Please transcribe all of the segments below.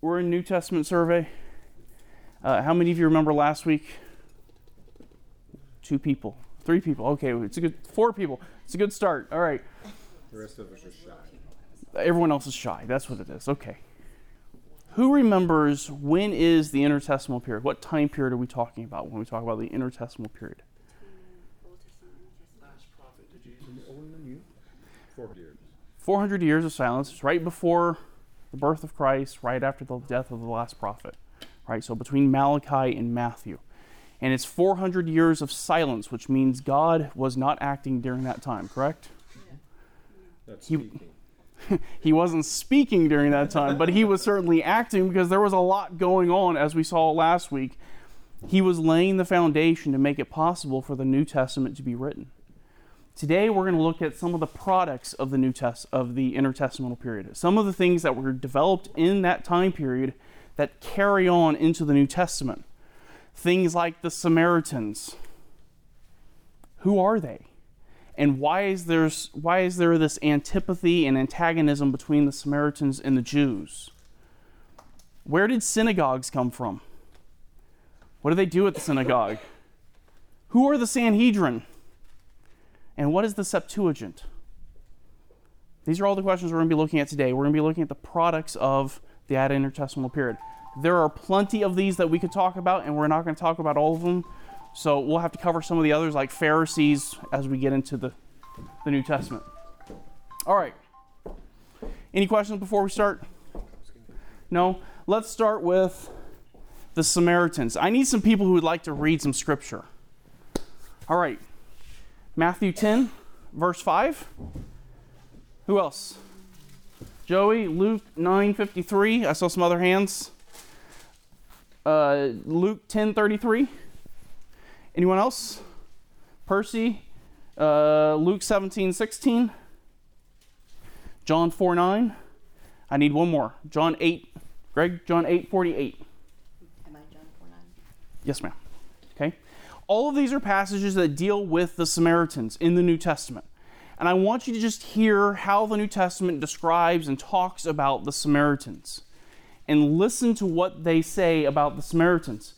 we're in New Testament survey. Uh, how many of you remember last week? Two people, three people. Okay, it's a good four people. It's a good start. All right. The rest of us are shy. Everyone else is shy. That's what it is. Okay. Who remembers when is the intertestamental period? What time period are we talking about when we talk about the intertestamental period? Last prophet to Jesus. Old and new? Four years. 400 years of silence, it's right before the birth of Christ, right after the death of the last prophet. Right? So between Malachi and Matthew. And it's 400 years of silence, which means God was not acting during that time, correct? That's He- he wasn't speaking during that time, but he was certainly acting because there was a lot going on, as we saw last week. He was laying the foundation to make it possible for the New Testament to be written. Today, we're going to look at some of the products of the New Test of the intertestamental period. Some of the things that were developed in that time period that carry on into the New Testament. Things like the Samaritans. Who are they? And why is there why is there this antipathy and antagonism between the Samaritans and the Jews? Where did synagogues come from? What do they do at the synagogue? Who are the Sanhedrin? And what is the Septuagint? These are all the questions we're going to be looking at today. We're going to be looking at the products of the Ad intertestamental period. There are plenty of these that we could talk about, and we're not going to talk about all of them. So we'll have to cover some of the others, like Pharisees, as we get into the, the New Testament. All right. Any questions before we start? No? Let's start with the Samaritans. I need some people who would like to read some scripture. All right. Matthew 10, verse 5. Who else? Joey, Luke 9:53. I saw some other hands. Uh, Luke 10:33. Anyone else? Percy, uh, Luke 17:16. John 4:9. I need one more. John 8. Greg, John 8:48. Am I John 4 9? Yes, ma'am. All of these are passages that deal with the Samaritans in the New Testament. And I want you to just hear how the New Testament describes and talks about the Samaritans. And listen to what they say about the Samaritans.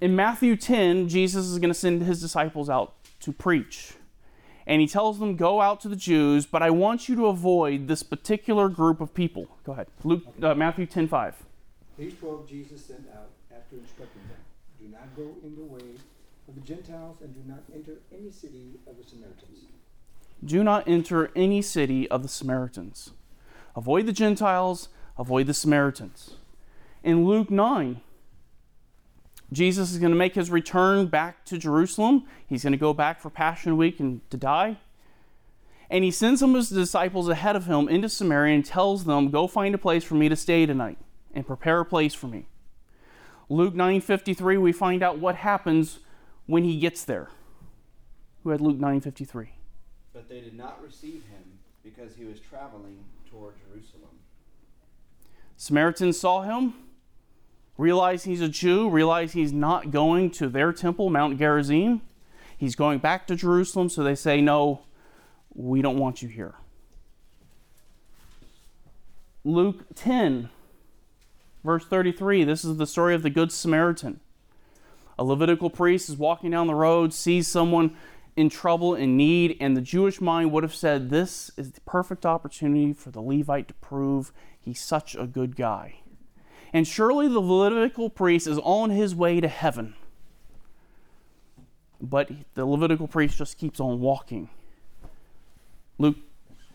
In Matthew 10, Jesus is going to send his disciples out to preach. And he tells them, Go out to the Jews, but I want you to avoid this particular group of people. Go ahead. Luke, uh, Matthew 10 5. These twelve Jesus sent out after instructing them, Do not go in the way of the Gentiles, and do not enter any city of the Samaritans. Do not enter any city of the Samaritans. Avoid the Gentiles, avoid the Samaritans. In Luke 9, Jesus is going to make his return back to Jerusalem. He's going to go back for Passion Week and to die. And he sends some of his disciples ahead of him into Samaria and tells them, Go find a place for me to stay tonight and prepare a place for me. Luke 9:53 we find out what happens when he gets there. Who had Luke 9:53? But they did not receive him because he was traveling toward Jerusalem. Samaritans saw him, realize he's a Jew, realize he's not going to their temple, Mount Gerizim. He's going back to Jerusalem, so they say, No, we don't want you here. Luke 10, verse 33, this is the story of the Good Samaritan. A Levitical priest is walking down the road, sees someone in trouble, in need, and the Jewish mind would have said, This is the perfect opportunity for the Levite to prove he's such a good guy. And surely the Levitical priest is on his way to heaven. But the Levitical priest just keeps on walking. Luke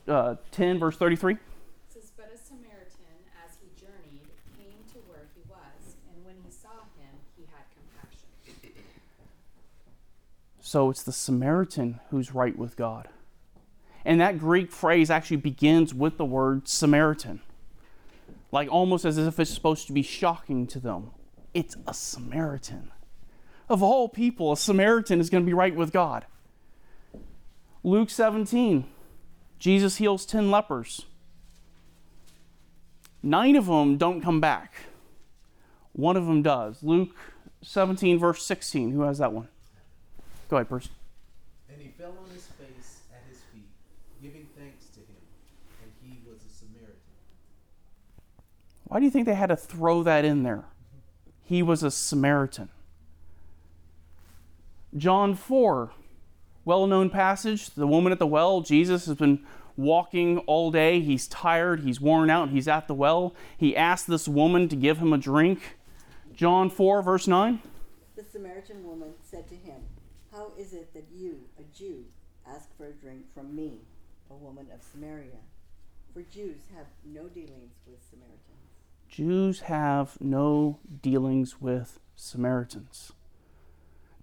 uh, 10, verse 33. It says, But a Samaritan, as he journeyed, came to where he was, and when he saw him, he had compassion. So it's the Samaritan who's right with God. And that Greek phrase actually begins with the word Samaritan. Like almost as if it's supposed to be shocking to them. It's a Samaritan. Of all people, a Samaritan is going to be right with God. Luke 17, Jesus heals 10 lepers. Nine of them don't come back. One of them does. Luke 17, verse 16. Who has that one? Go ahead, Percy. And he fell on his face at his feet, giving thanks to him. And he was a Samaritan. Why do you think they had to throw that in there? He was a Samaritan. John 4, well known passage. The woman at the well, Jesus has been walking all day. He's tired, he's worn out, he's at the well. He asks this woman to give him a drink. John 4, verse 9. The Samaritan woman said to him, How is it that you, a Jew, ask for a drink from me, a woman of Samaria? For Jews have no dealings with Samaritans. Jews have no dealings with Samaritans.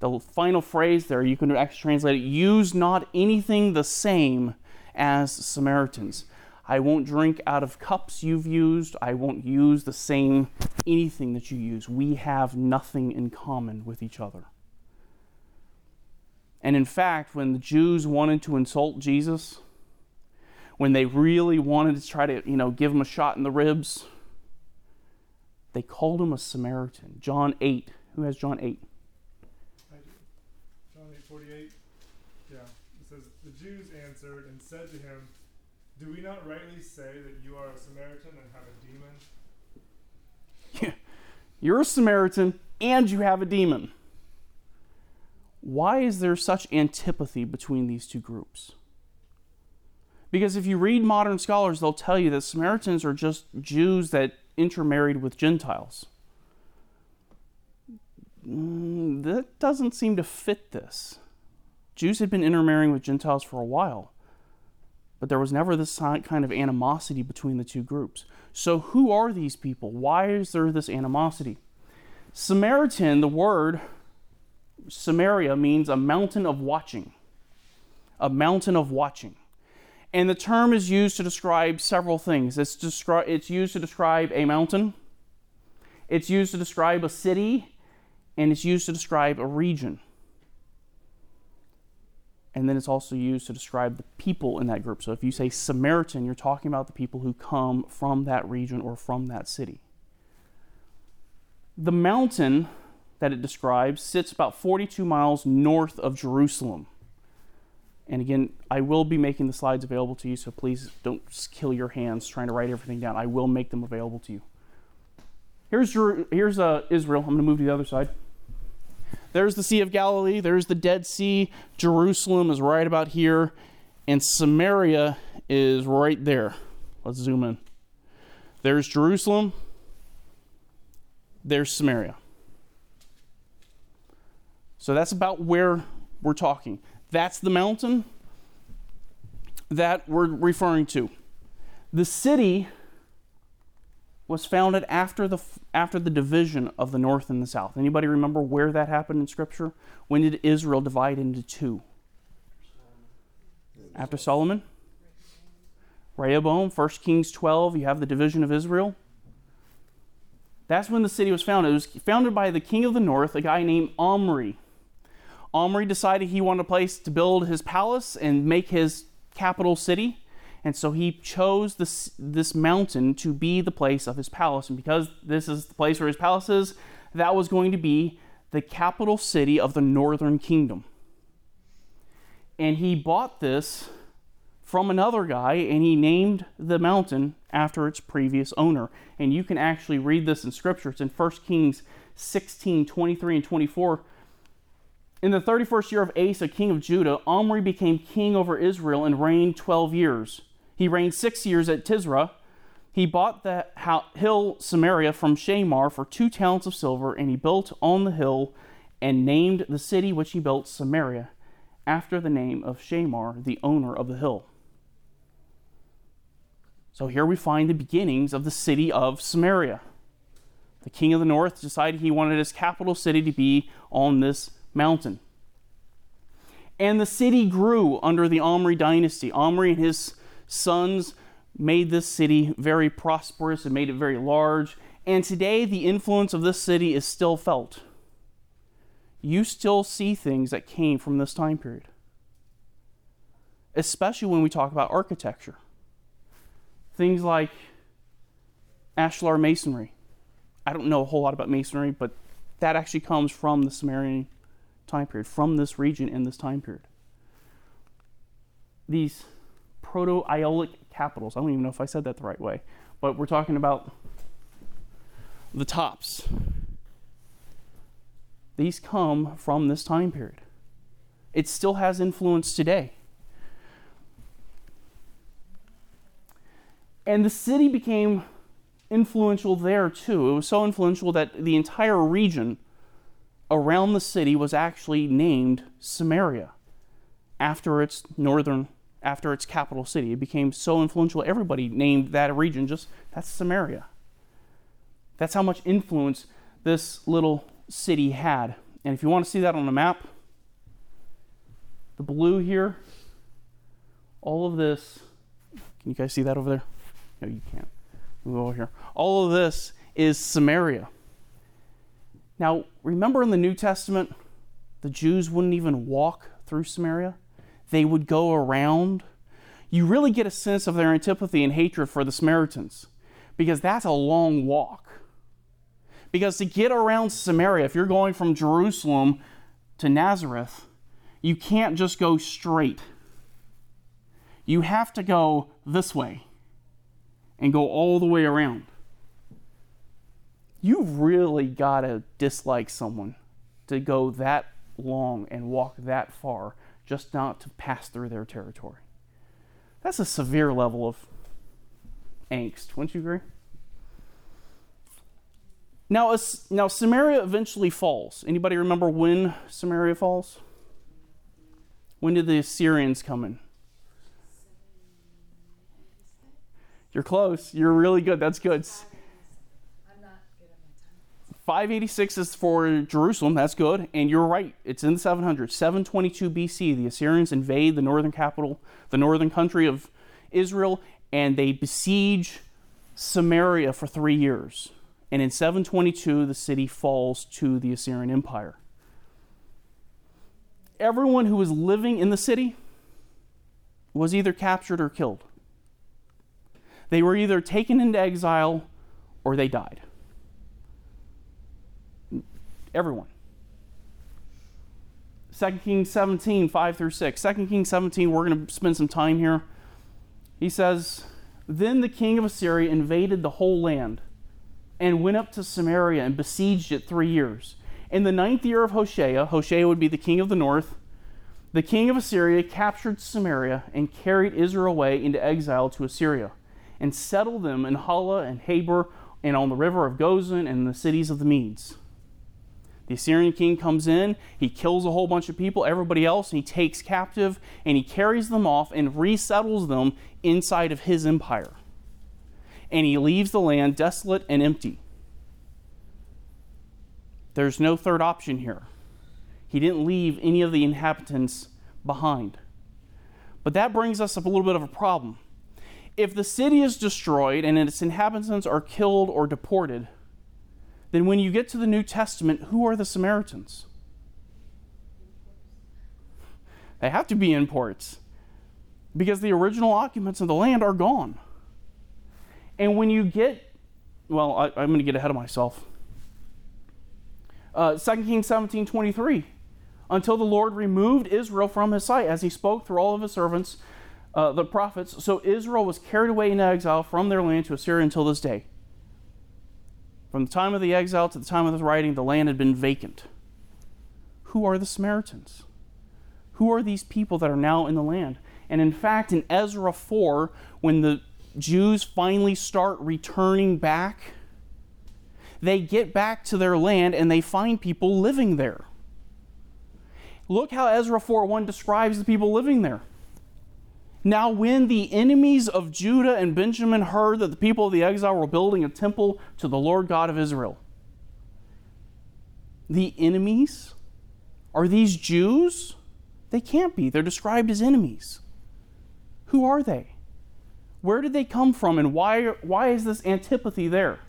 The final phrase there, you can actually translate it use not anything the same as Samaritans. I won't drink out of cups you've used. I won't use the same anything that you use. We have nothing in common with each other. And in fact, when the Jews wanted to insult Jesus, when they really wanted to try to, you know, give him a shot in the ribs, they called him a Samaritan. John 8. Who has John 8? I do. John eight forty eight. Yeah. It says the Jews answered and said to him, Do we not rightly say that you are a Samaritan and have a demon? You're a Samaritan and you have a demon. Why is there such antipathy between these two groups? Because if you read modern scholars, they'll tell you that Samaritans are just Jews that intermarried with Gentiles. Mm, that doesn't seem to fit this. Jews had been intermarrying with Gentiles for a while, but there was never this kind of animosity between the two groups. So, who are these people? Why is there this animosity? Samaritan, the word Samaria means a mountain of watching. A mountain of watching. And the term is used to describe several things. It's, descri- it's used to describe a mountain, it's used to describe a city, and it's used to describe a region. And then it's also used to describe the people in that group. So if you say Samaritan, you're talking about the people who come from that region or from that city. The mountain that it describes sits about 42 miles north of Jerusalem. And again, I will be making the slides available to you, so please don't kill your hands trying to write everything down. I will make them available to you. Here's, Jer- here's uh, Israel. I'm going to move to the other side. There's the Sea of Galilee. There's the Dead Sea. Jerusalem is right about here. And Samaria is right there. Let's zoom in. There's Jerusalem. There's Samaria. So that's about where we're talking. That's the mountain that we're referring to. The city was founded after the after the division of the north and the south. Anybody remember where that happened in scripture? When did Israel divide into two? After Solomon? Rehoboam, 1 Kings 12, you have the division of Israel. That's when the city was founded. It was founded by the king of the north, a guy named Omri. Omri decided he wanted a place to build his palace and make his capital city. And so he chose this, this mountain to be the place of his palace. And because this is the place where his palace is, that was going to be the capital city of the northern kingdom. And he bought this from another guy and he named the mountain after its previous owner. And you can actually read this in scripture. It's in 1 Kings 16 23 and 24. In the 31st year of Asa, king of Judah, Omri became king over Israel and reigned 12 years. He reigned six years at Tirzah. He bought the hill Samaria from Shamar for two talents of silver, and he built on the hill and named the city which he built Samaria after the name of Shamar, the owner of the hill. So here we find the beginnings of the city of Samaria. The king of the north decided he wanted his capital city to be on this mountain. And the city grew under the Omri dynasty. Omri and his sons made this city very prosperous and made it very large. And today, the influence of this city is still felt. You still see things that came from this time period, especially when we talk about architecture. Things like ashlar masonry. I don't know a whole lot about masonry, but that actually comes from the Samarian time period, from this region in this time period. These proto Aeolic capitals, I don't even know if I said that the right way, but we're talking about the tops. These come from this time period. It still has influence today. And the city became influential there too. It was so influential that the entire region around the city was actually named Samaria after its northern after its capital city. It became so influential everybody named that region just that's Samaria. That's how much influence this little city had. And if you want to see that on a map, the blue here, all of this, can you guys see that over there? No, you can't. Move over here. All of this is Samaria. Now, remember in the New Testament, the Jews wouldn't even walk through Samaria, they would go around. You really get a sense of their antipathy and hatred for the Samaritans because that's a long walk. Because to get around Samaria, if you're going from Jerusalem to Nazareth, you can't just go straight. You have to go this way and go all the way around. You really got to dislike someone to go that long and walk that far just not to pass through their territory. That's a severe level of angst, wouldn't you agree? Now, now Samaria eventually falls. Anybody remember when Samaria falls? When did the Assyrians come in? You're close. You're really good. That's good. I'm not good at my time. 586 is for Jerusalem. That's good. And you're right. It's in the 700s. 722 BC, the Assyrians invade the northern capital, the northern country of Israel, and they besiege Samaria for three years. And in 722, the city falls to the Assyrian Empire. Everyone who was living in the city was either captured or killed. They were either taken into exile or they died. Everyone. 2 Kings 17, 5 through 6. 2 Kings 17, we're going to spend some time here. He says, Then the king of Assyria invaded the whole land and went up to Samaria and besieged it three years. In the ninth year of Hoshea, Hoshea would be the king of the north, the king of Assyria captured Samaria and carried Israel away into exile to Assyria, and settled them in Halah and Habor and on the river of Gozan and the cities of the Medes. The Assyrian king comes in, he kills a whole bunch of people, everybody else, and he takes captive and he carries them off and resettles them inside of his empire. And he leaves the land desolate and empty. There's no third option here. He didn't leave any of the inhabitants behind. But that brings us up a little bit of a problem. If the city is destroyed and its inhabitants are killed or deported, then when you get to the New Testament, who are the Samaritans? They have to be imports because the original occupants of the land are gone. And when you get, well, I, am going to get ahead of myself. Uh, 2 Kings 17 23. Until the Lord removed Israel from his sight, as he spoke through all of his servants, uh, the prophets. So Israel was carried away in exile from their land to Assyria until this day. From the time of the exile to the time of the writing, the land had been vacant. Who are the Samaritans? Who are these people that are now in the land? And in fact, in Ezra 4, when the Jews finally start returning back, they get back to their land and they find people living there. Look how Ezra 4:1 describes the people living there. Now, when the enemies of Judah and Benjamin heard that the people of the exile were building a temple to the Lord God of Israel, the enemies are these Jews? They can't be. They're described as enemies. Who are they? Where did they come from, and why, why is this antipathy there?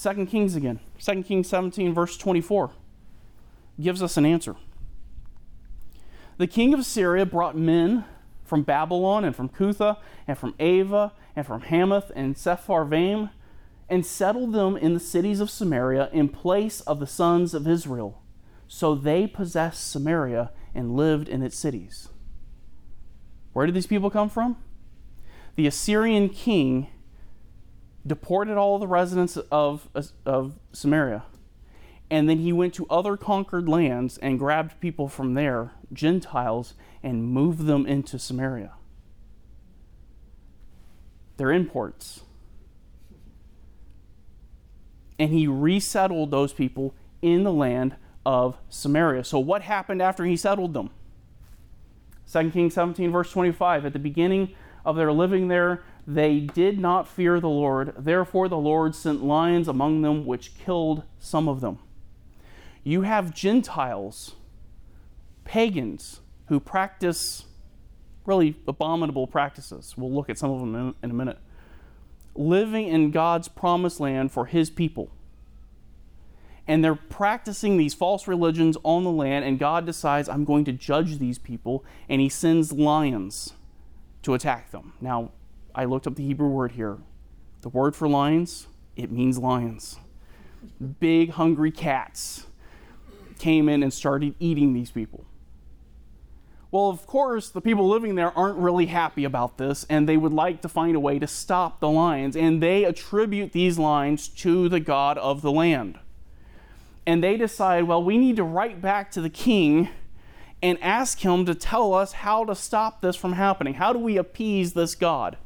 2 Kings again. 2 Kings 17, verse 24, gives us an answer. The king of Syria brought men from Babylon and from Cutha and from Ava and from Hamath and Sepharvaim and settled them in the cities of Samaria in place of the sons of Israel. So they possessed Samaria and lived in its cities. Where did these people come from? The Assyrian king deported all the residents of, of Samaria, and then he went to other conquered lands and grabbed people from there, Gentiles, and moved them into Samaria. They're imports. And he resettled those people in the land of Samaria. So, what happened after he settled them? 2 Kings 17, verse 25. At the beginning of their living there, they did not fear the Lord. Therefore, the Lord sent lions among them, which killed some of them. You have Gentiles, pagans, who practice really abominable practices. We'll look at some of them in, a minute. Living in God's promised land for his people and they're practicing these false religions on the land, and God decides, I'm going to judge these people, and He sends lions to attack them. Now, I looked up the Hebrew word here. The word for lions, it means lions. Big, hungry cats came in and started eating these people. Well, of course, the people living there aren't really happy about this, and they would like to find a way to stop the lions, and they attribute these lions to the God of the land and they decide, well, we need to write back to the king and ask him to tell us how to stop this from happening. How do we appease this God?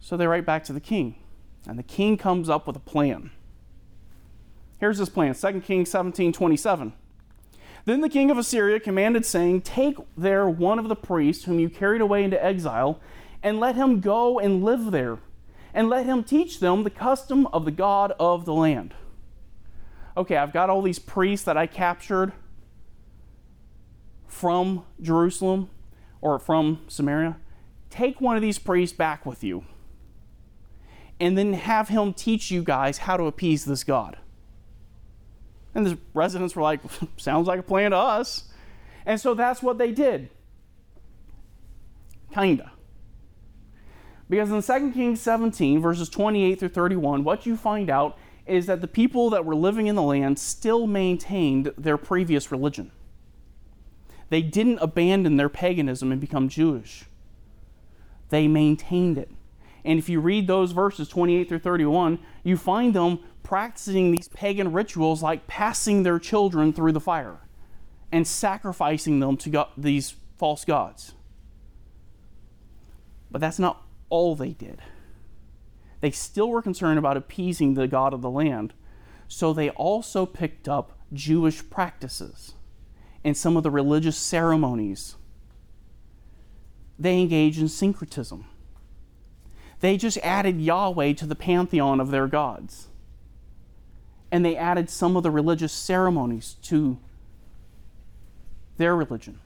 So they write back to the king, and the king comes up with a plan. Here's his plan 2 Kings 17 27. Then the king of Assyria commanded, saying, Take there one of the priests whom you carried away into exile, and let him go and live there, and let him teach them the custom of the God of the land okay, I've got all these priests that I captured from Jerusalem or from Samaria. Take one of these priests back with you and then have him teach you guys how to appease this God. And the residents were like, sounds like a plan to us. And so that's what they did. Kinda. Because in 2 Kings 17, verses 28 through 31, what you find out is that the people that were living in the land still maintained their previous religion. They didn't abandon their paganism and become Jewish. They maintained it. And if you read those verses 28 through 31, you find them practicing these pagan rituals like passing their children through the fire and sacrificing them to God, these false gods. But that's not all they did they still were concerned about appeasing the God of the land. So they also picked up Jewish practices and some of the religious ceremonies. They engaged in syncretism. They just added Yahweh to the pantheon of their gods. And they added some of the religious ceremonies to their religion.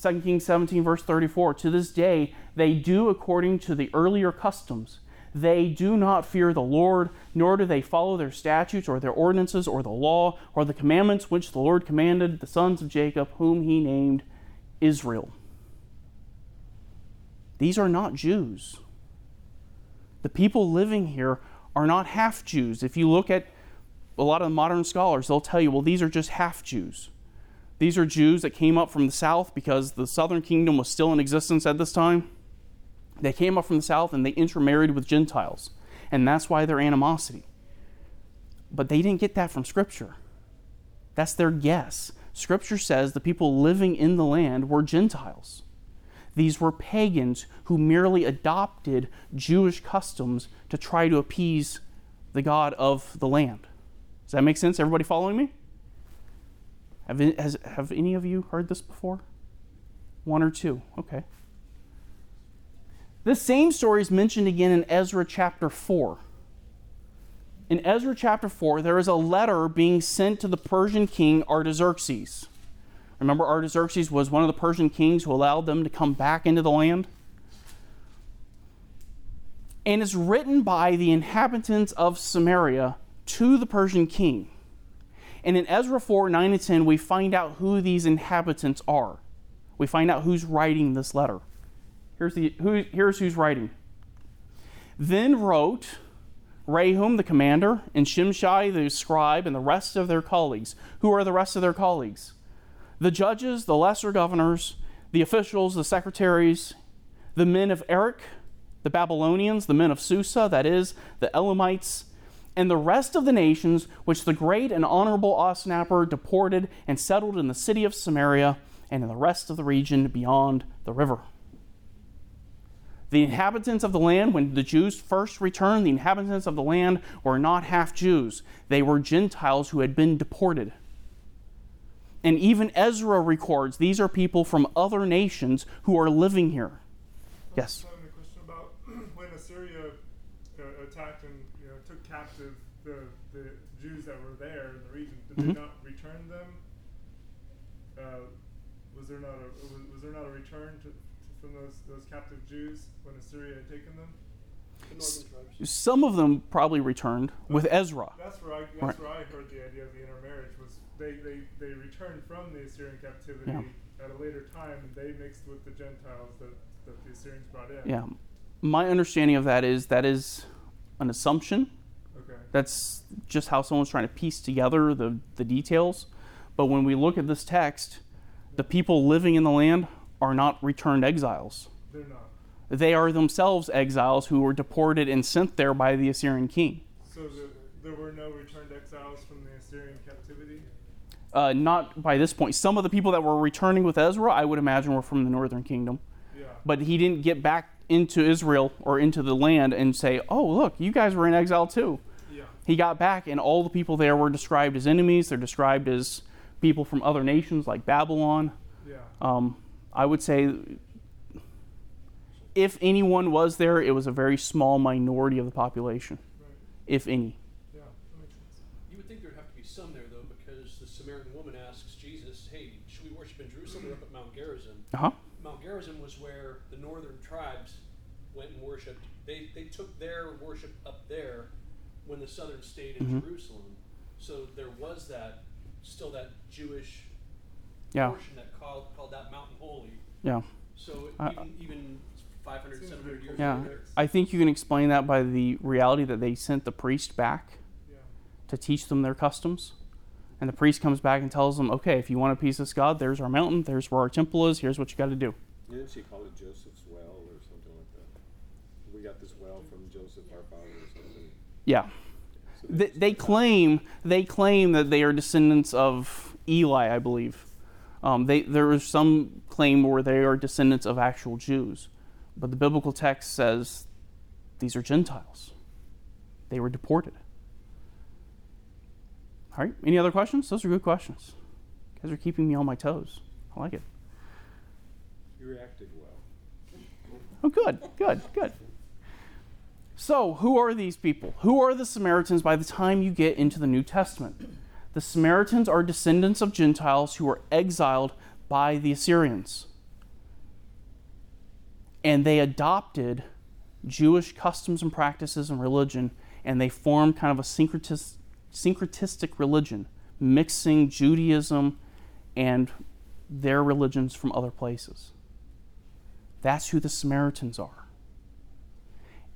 2 Kings 17, verse 34 To this day, they do according to the earlier customs. They do not fear the Lord, nor do they follow their statutes or their ordinances or the law or the commandments which the Lord commanded the sons of Jacob, whom he named Israel. These are not Jews. The people living here are not half Jews. If you look at a lot of modern scholars, they'll tell you, well, these are just half Jews. These are Jews that came up from the south because the southern kingdom was still in existence at this time. They came up from the south and they intermarried with Gentiles. And that's why their animosity. But they didn't get that from Scripture. That's their guess. Scripture says the people living in the land were Gentiles. These were pagans who merely adopted Jewish customs to try to appease the God of the land. Does that make sense? Everybody following me? Have, has, have any of you heard this before? One or two? Okay. This same story is mentioned again in Ezra chapter 4. In Ezra chapter 4, there is a letter being sent to the Persian king Artaxerxes. Remember, Artaxerxes was one of the Persian kings who allowed them to come back into the land? And it's written by the inhabitants of Samaria to the Persian king. And in Ezra 4 9 and 10, we find out who these inhabitants are. We find out who's writing this letter. Here's, the, who, here's who's writing. Then wrote Rehum the commander, and Shimshai the scribe, and the rest of their colleagues. Who are the rest of their colleagues? The judges, the lesser governors, the officials, the secretaries, the men of Erech, the Babylonians, the men of Susa, that is, the Elamites, and the rest of the nations which the great and honorable Osnappar deported and settled in the city of Samaria and in the rest of the region beyond the river. The inhabitants of the land, when the Jews first returned, the inhabitants of the land were not half Jews. They were Gentiles who had been deported. And even Ezra records these are people from other nations who are living here. Yes. I have a question about when Assyria uh, attacked and you know took captive the, the Jews that were there in the region. Did Mhm. they not return them? Uh, was there not a was, was there not a return to, to, from those those captive Jews when Assyria had taken them? The tribes. Some of them probably returned with Ezra. That's where I that's Right. where I heard the idea of the intermarriage was they, they, they returned from the Assyrian captivity Yeah. at a later time and they mixed with the Gentiles that, that the Assyrians brought in. Yeah. My understanding of that is that is an assumption. Okay. That's just how someone's trying to piece together the, the details. But when we look at this text, the people living in the land are not returned exiles. They're not. They are themselves exiles who were deported and sent there by the Assyrian king. So the, there were no returned exiles from the Assyrian captivity? Uh, not by this point. Some of the people that were returning with Ezra, I would imagine, were from the northern kingdom. Yeah. But he didn't get back into Israel or into the land and say, oh, look, you guys were in exile too. Yeah. He got back, and all the people there were described as enemies. They're described as people from other nations like Babylon. Yeah. Um, I would say if anyone was there, it was a very small minority of the population, Right. if any. Yeah. That makes sense. You would think there'd have to be some there, though, because the Samaritan woman asks Jesus, hey, should we worship in Jerusalem or up at Mount Gerizim? Uh huh. Mount Gerizim was where the northern tribes went and worshipped. They, they took their worship up there when the southern stayed in Mhm. Jerusalem. So there was that, still that Jewish Yeah. portion that called, called that mountain holy. Yeah. So I- even, even 500, 700 very years Yeah. later. I think you can explain that by the reality that they sent the priest back Yeah. to teach them their customs. And the priest comes back and tells them, okay, if you want a piece of this God, there's our mountain, there's where our temple is, here's what you got to do. Didn't she call it Joseph's well or something like that? We got this well from Joseph our father or something. Yeah. So They, they claim they claim that they are descendants of Eli, I believe. Um, they, there is some claim where they are descendants of actual Jews, but the biblical text says these are Gentiles. They were deported. All right. Any other questions? Those are good questions. You guys are keeping me on my toes. I like it. You reacted well. Oh, good, good, good. So, who are these people? Who are the Samaritans by the time you get into the New Testament? The Samaritans are descendants of Gentiles who were exiled by the Assyrians. And they adopted Jewish customs and practices and religion, and they formed kind of a syncretis- syncretistic religion, mixing Judaism and their religions from other places. That's who the Samaritans are.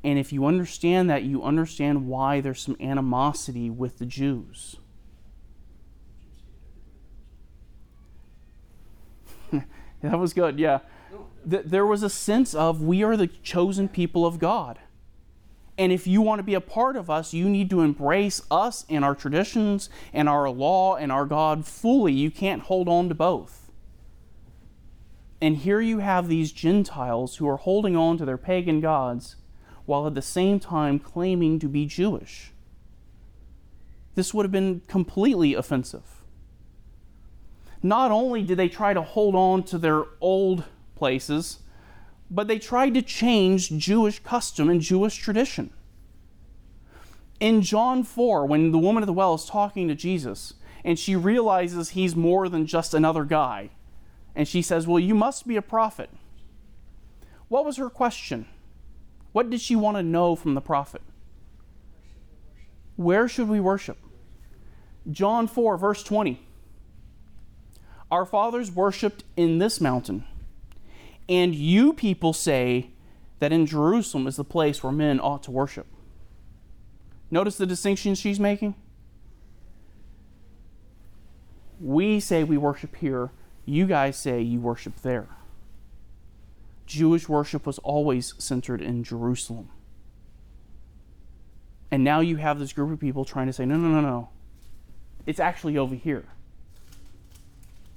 And if you understand that, you understand why there's some animosity with the Jews. that was good, yeah. There was a sense of we are the chosen people of God. And if you want to be a part of us, you need to embrace us and our traditions and our law and our God fully. You can't hold on to both. And here you have these Gentiles who are holding on to their pagan gods while at the same time claiming to be Jewish. This would have been completely offensive. Not only did they try to hold on to their old places, but they tried to change Jewish custom and Jewish tradition. In John 4, when the woman at the well is talking to Jesus, and she realizes he's more than just another guy, and she says, Well, you must be a prophet. What was her question? What did she want to know from the prophet? Where should we worship? John 4, verse 20. Our fathers worshiped in this mountain, and you people say that in Jerusalem is the place where men ought to worship. Notice the distinction she's making? We say we worship here, you guys say you worship there. Jewish worship was always centered in Jerusalem. And now you have this group of people trying to say, no, no, no, no. It's actually over here.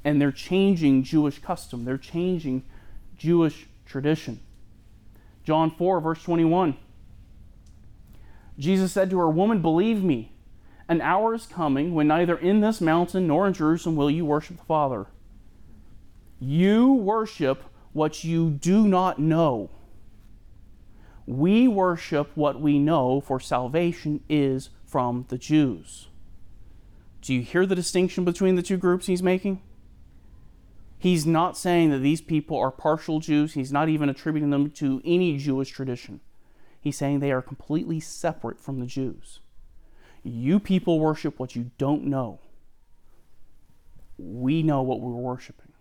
And they're changing Jewish custom, they're changing Jewish tradition. John 4, verse 21. Jesus said to her, Woman, believe me, an hour is coming when neither in this mountain nor in Jerusalem will you worship the Father. You worship what you do not know. We worship what we know, for salvation is from the Jews. Do you hear the distinction between the two groups he's making? He's not saying that these people are partial Jews. He's not even attributing them to any Jewish tradition. He's saying they are completely separate from the Jews. You people worship what you don't know. We know what we're worshiping.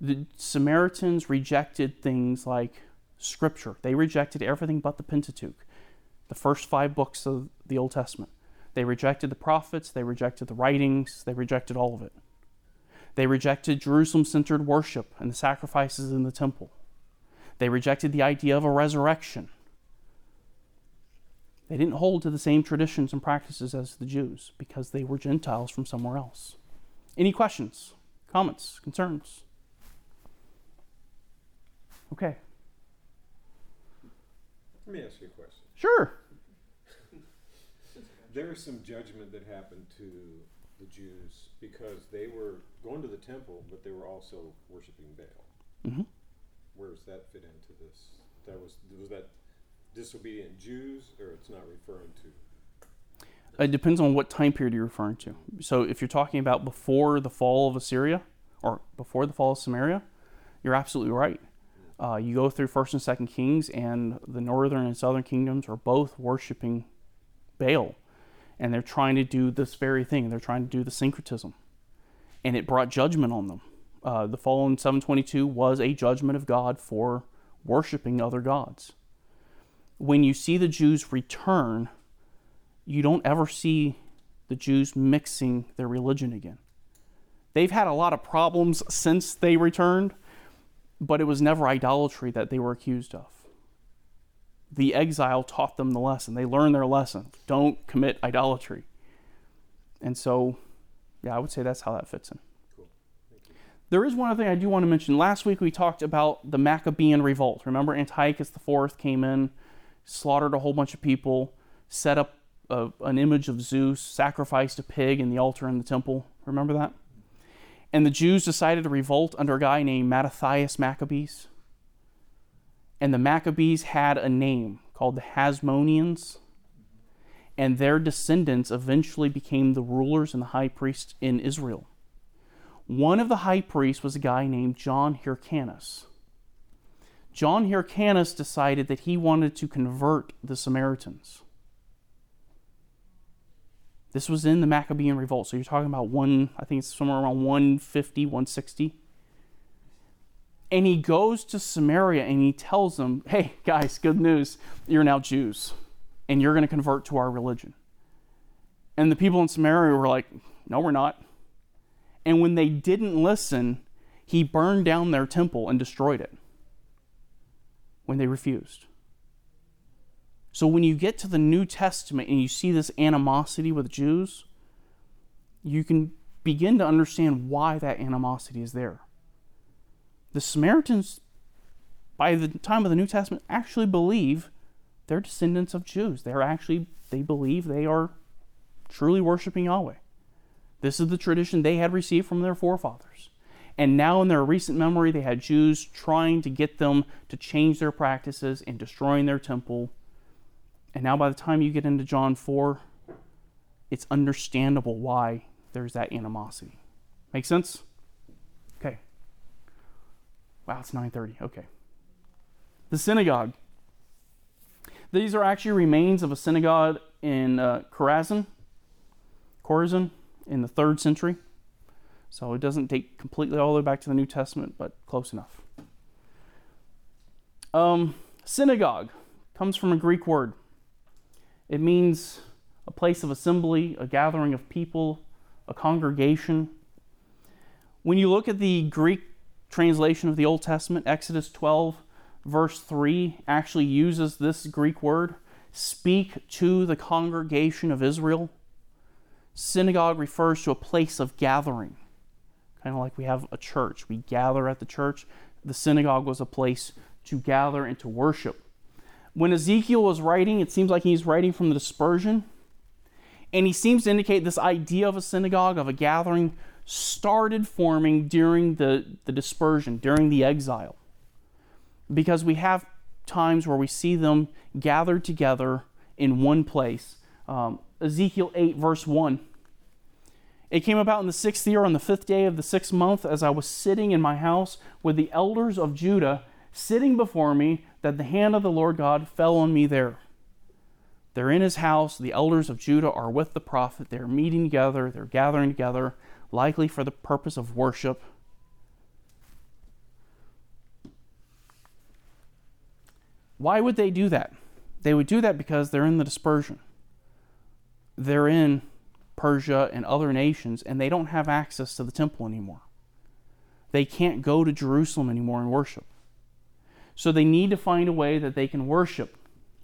The Samaritans rejected things like Scripture, they rejected everything but the Pentateuch, the first five books of the Old Testament. They rejected the prophets, they rejected the writings, they rejected all of it. They rejected Jerusalem centered worship and the sacrifices in the temple. They rejected the idea of a resurrection. They didn't hold to the same traditions and practices as the Jews because they were Gentiles from somewhere else. Any questions, comments, concerns? Okay. Let me ask you a question. Sure. There is some judgment that happened to the Jews because they were going to the temple, but they were also worshiping Baal. hmm Where does that fit into this? That was was that disobedient Jews, or it's not referring to? It depends on what time period you're referring to. So if you're talking about before the fall of Assyria or before the fall of Samaria, you're absolutely right. Uh, you go through First and Second Kings, and the northern and southern kingdoms are both worshiping Baal, and they're trying to do this very thing. They're trying to do the syncretism, and it brought judgment on them. Uh, the fall in 722 was a judgment of God for worshiping other gods. When you see the Jews return, you don't ever see the Jews mixing their religion again. They've had a lot of problems since they returned, but it was never idolatry that they were accused of. The exile taught them the lesson. They learned their lesson. Don't commit idolatry. And so, yeah, I would say that's how that fits in. Cool. There is one other thing I do want to mention. Last week we talked about the Maccabean revolt. Remember, Antiochus IV came in, slaughtered a whole bunch of people, set up a, an image of Zeus, sacrificed a pig in the altar in the temple. Remember that? And the Jews decided to revolt under a guy named Mattathias Maccabees. And the Maccabees had a name called the Hasmoneans. And their descendants eventually became the rulers and the high priests in Israel. One of the high priests was a guy named John Hyrcanus. John Hyrcanus decided that he wanted to convert the Samaritans. This was in the Maccabean revolt. So you're talking about one, I think it's somewhere around 150, 160. And he goes to Samaria and he tells them, hey, guys, good news. You're now Jews and you're going to convert to our religion. And the people in Samaria were like, no, we're not. And when they didn't listen, he burned down their temple and destroyed it when they refused. So when you get to the New Testament and you see this animosity with Jews, you can begin to understand why that animosity is there. The Samaritans, by the time of the New Testament, actually believe they're descendants of Jews. They're actually, they believe they are truly worshiping Yahweh. This is the tradition they had received from their forefathers. And now, in their recent memory, they had Jews trying to get them to change their practices and destroying their temple. And now, by the time you get into John 4, it's understandable why there's that animosity. Make sense? Wow, it's 9:30. Okay. The synagogue. These are actually remains of a synagogue in uh, Chorazin, Chorazin, in the third century. So it doesn't date completely all the way back to the New Testament, but close enough. Um, synagogue comes from a Greek word. It means a place of assembly, a gathering of people, a congregation. When you look at the Greek translation of the Old Testament, Exodus 12, verse 3, actually uses this Greek word speak to the congregation of Israel. Synagogue refers to a place of gathering, kind of like we have a church. We gather at the church. The synagogue was a place to gather and to worship. When Ezekiel was writing, it seems like he's writing from the dispersion. And he seems to indicate this idea of a synagogue, of a gathering, started forming during the, the dispersion, during the exile. Because we have times where we see them gathered together in one place. Um, Ezekiel 8, verse 1. It came about in the sixth year, on the fifth day of the sixth month, as I was sitting in my house with the elders of Judah sitting before me, that the hand of the Lord God fell on me there. They're in his house. The elders of Judah are with the prophet. They're meeting together. They're gathering together, likely for the purpose of worship. Why would they do that? They would do that because they're in the dispersion. They're in Persia and other nations, and they don't have access to the temple anymore. They can't go to Jerusalem anymore and worship. So they need to find a way that they can worship.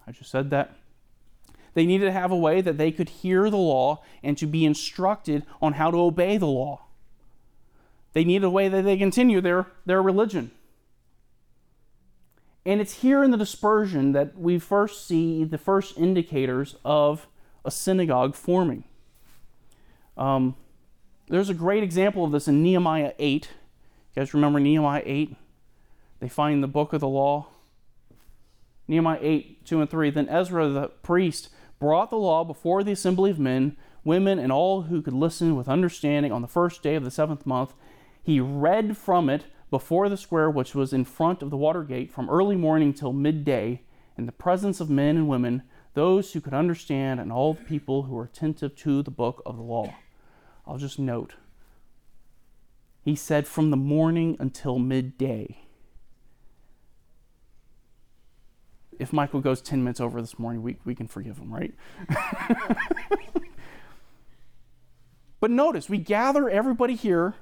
I just said that. They needed to have a way that they could hear the law and to be instructed on how to obey the law. They needed a way that they continue their, their religion. And it's here in the dispersion that we first see the first indicators of a synagogue forming. Um, there's a great example of this in Nehemiah 8. You guys remember Nehemiah 8? They find the book of the law. Nehemiah 8, 2 and 3. Then Ezra the priest brought the law before the assembly of men, women, and all who could listen with understanding on the first day of the seventh month. He read from it before the square which was in front of the water gate from early morning till midday, in the presence of men and women, those who could understand, and all the people who were attentive to the book of the law. I'll just note. He said from the morning until midday. If Michael goes 10 minutes over this morning, we, we can forgive him, right? but notice, we gather everybody here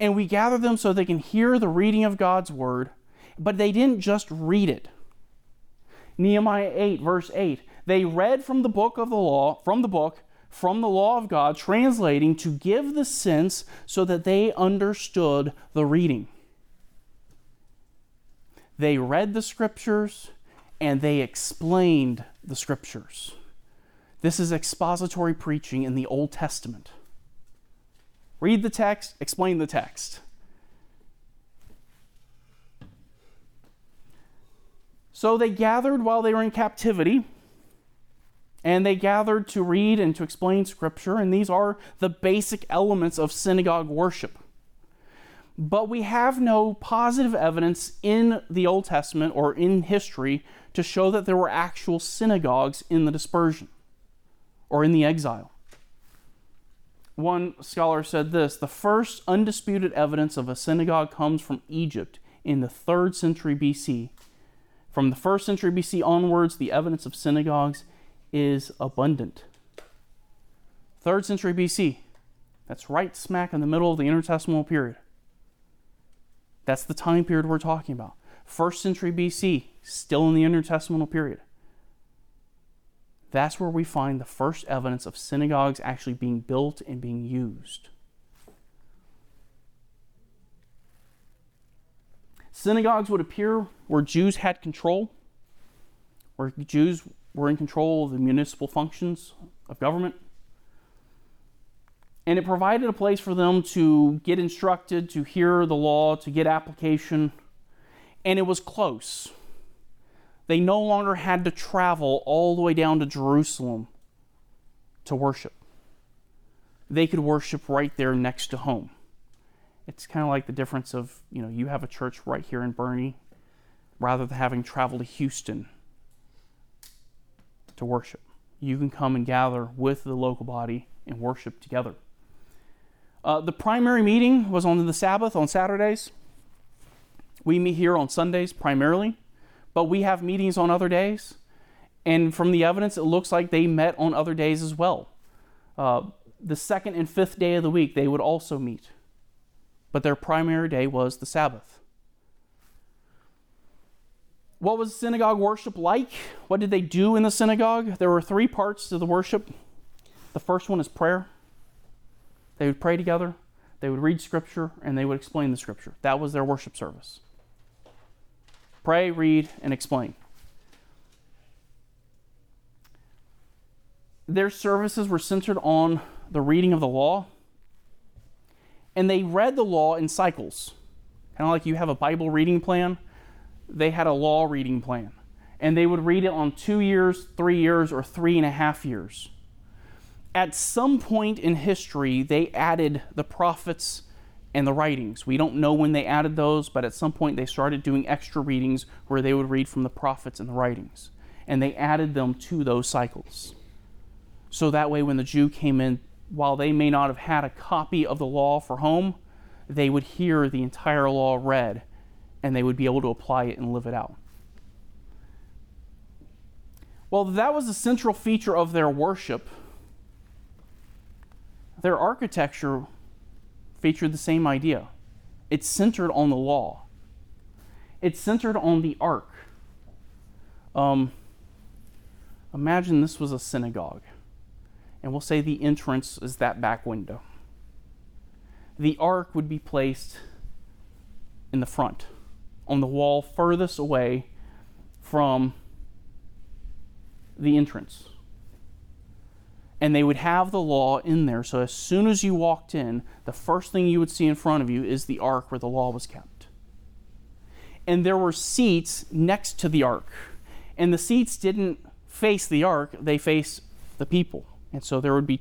and we gather them so they can hear the reading of God's word, but they didn't just read it. Nehemiah 8, verse 8. They read from the book of the law, from the book, from the law of God, translating to give the sense so that they understood the reading. They read the scriptures and they explained the scriptures. This is expository preaching in the Old Testament. Read the text, explain the text. So they gathered while they were in captivity, and they gathered to read and to explain Scripture, and these are the basic elements of synagogue worship. But we have no positive evidence in the Old Testament or in history to show that there were actual synagogues in the dispersion or in the exile. One scholar said this the first undisputed evidence of a synagogue comes from Egypt in the 3rd century BC. From the 1st century BC onwards, the evidence of synagogues is abundant. 3rd century BC, that's right smack in the middle of the intertestamental period. That's the time period we're talking about. 1st century BC, still in the intertestamental period. That's where we find the first evidence of synagogues actually being built and being used. Synagogues would appear where Jews had control, where Jews were in control of the municipal functions of government. And it provided a place for them to get instructed, to hear the law, to get application. And it was close they no longer had to travel all the way down to Jerusalem to worship. They could worship right there next to home. It's kind of like the difference of, you know, you have a church right here in Boerne rather than having traveled to Houston to worship. You can come and gather with the local body and worship together. Uh, the primary meeting was on the Sabbath on Saturdays. We meet here on Sundays primarily but we have meetings on other days. And from the evidence, it looks like they met on other days as well. Uh, the second and fifth day of the week, they would also meet. but their primary day was the Sabbath. What was synagogue worship like? What did they do in the synagogue? There were three parts to the worship. The first one is prayer. They would pray together, they would read scripture, and they would explain the scripture. That was their worship service. Pray, read, and explain. Their services were centered on the reading of the law, and they read the law in cycles. Kind of like you have a Bible reading plan, they had a law reading plan. And they would read it on two years, three years, or three and a half years at some point in history, they added the prophets and the writings. We don't know when they added those, but at some point they started doing extra readings where they would read from the prophets and the writings. And they added them to those cycles. So that way, when the Jew came in, while they may not have had a copy of the law for home, they would hear the entire law read and they would be able to apply it and live it out. Well, that was the central feature of their worship their architecture featured the same idea. It's centered on the law. It's centered on the ark. Um, imagine this was a synagogue, and we'll say the entrance is that back window. The ark would be placed in the front, on the wall furthest away from the entrance and they would have the law in there. So as soon as you walked in, the first thing you would see in front of you is the ark where the law was kept. And there were seats next to the ark. And the seats didn't face the ark, they faced the people. And so there would be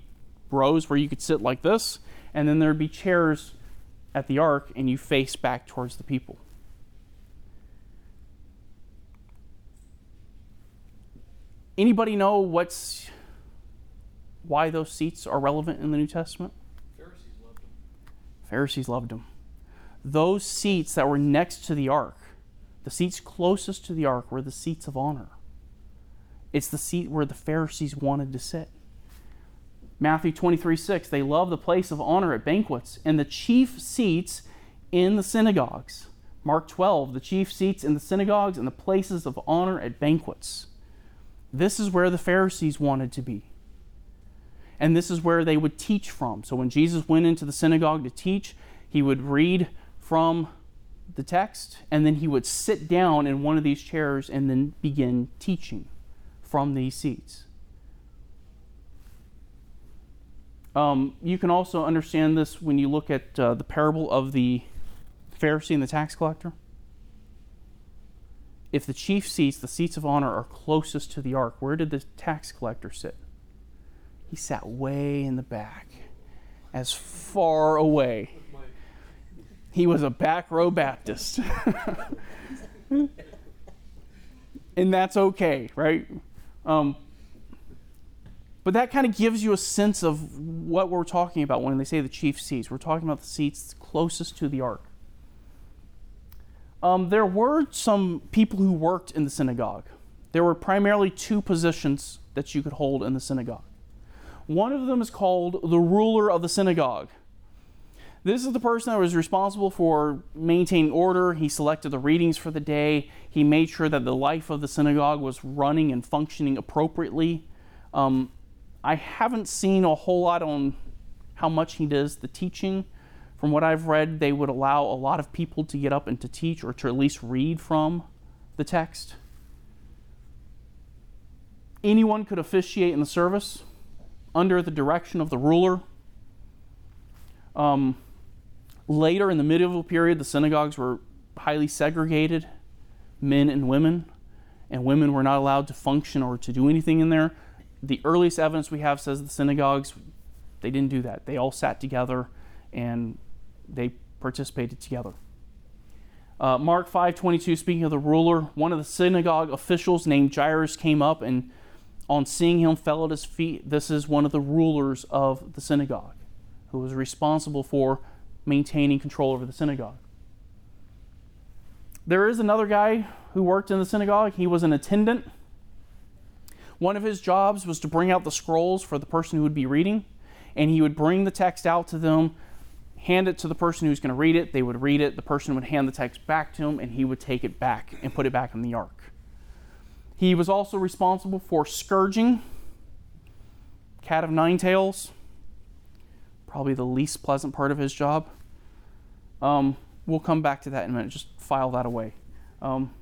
rows where you could sit like this, and then there would be chairs at the ark, and you face back towards the people. Anybody know what's why those seats are relevant in the New Testament? Pharisees loved them. Pharisees loved them. Those seats that were next to the ark, the seats closest to the ark, were the seats of honor. It's the seat where the Pharisees wanted to sit. Matthew 23 6, they love the place of honor at banquets and the chief seats in the synagogues. Mark 12, the chief seats in the synagogues and the places of honor at banquets. This is where the Pharisees wanted to be and this is where they would teach from. So when Jesus went into the synagogue to teach, he would read from the text, and then he would sit down in one of these chairs and then begin teaching from these seats. Um, you can also understand this when you look at uh, the parable of the Pharisee and the tax collector. If the chief seats, the seats of honor, are closest to the ark, where did the tax collector sit? He sat way in the back, as far away. He was a back row Baptist. and that's okay, right? Um, but that kind of gives you a sense of what we're talking about when they say the chief seats. We're talking about the seats closest to the ark. Um, there were some people who worked in the synagogue. There were primarily two positions that you could hold in the synagogue. One of them is called the ruler of the synagogue. This is the person that was responsible for maintaining order. He selected the readings for the day. He made sure that the life of the synagogue was running and functioning appropriately. Um, I haven't seen a whole lot on how much he does the teaching. From what I've read, they would allow a lot of people to get up and to teach or to at least read from the text. Anyone could officiate in the service under the direction of the ruler. Um, later in the medieval period, the synagogues were highly segregated, men and women, and women were not allowed to function or to do anything in there. The earliest evidence we have says the synagogues they didn't do that. They all sat together and they participated together. Uh, Mark 5:22 speaking of the ruler, one of the synagogue officials named Jairus came up and on seeing him fell at his feet. This is one of the rulers of the synagogue who was responsible for maintaining control over the synagogue. There is another guy who worked in the synagogue. He was an attendant. One of his jobs was to bring out the scrolls for the person who would be reading, and he would bring the text out to them. hand it to the person who's going to read it. They would read it. The person would hand the text back to him, and he would take it back and put it back in the ark. He was also responsible for scourging, cat of nine tails, probably the least pleasant part of his job. Um, we'll come back to that in a minute. Just file that away. Um,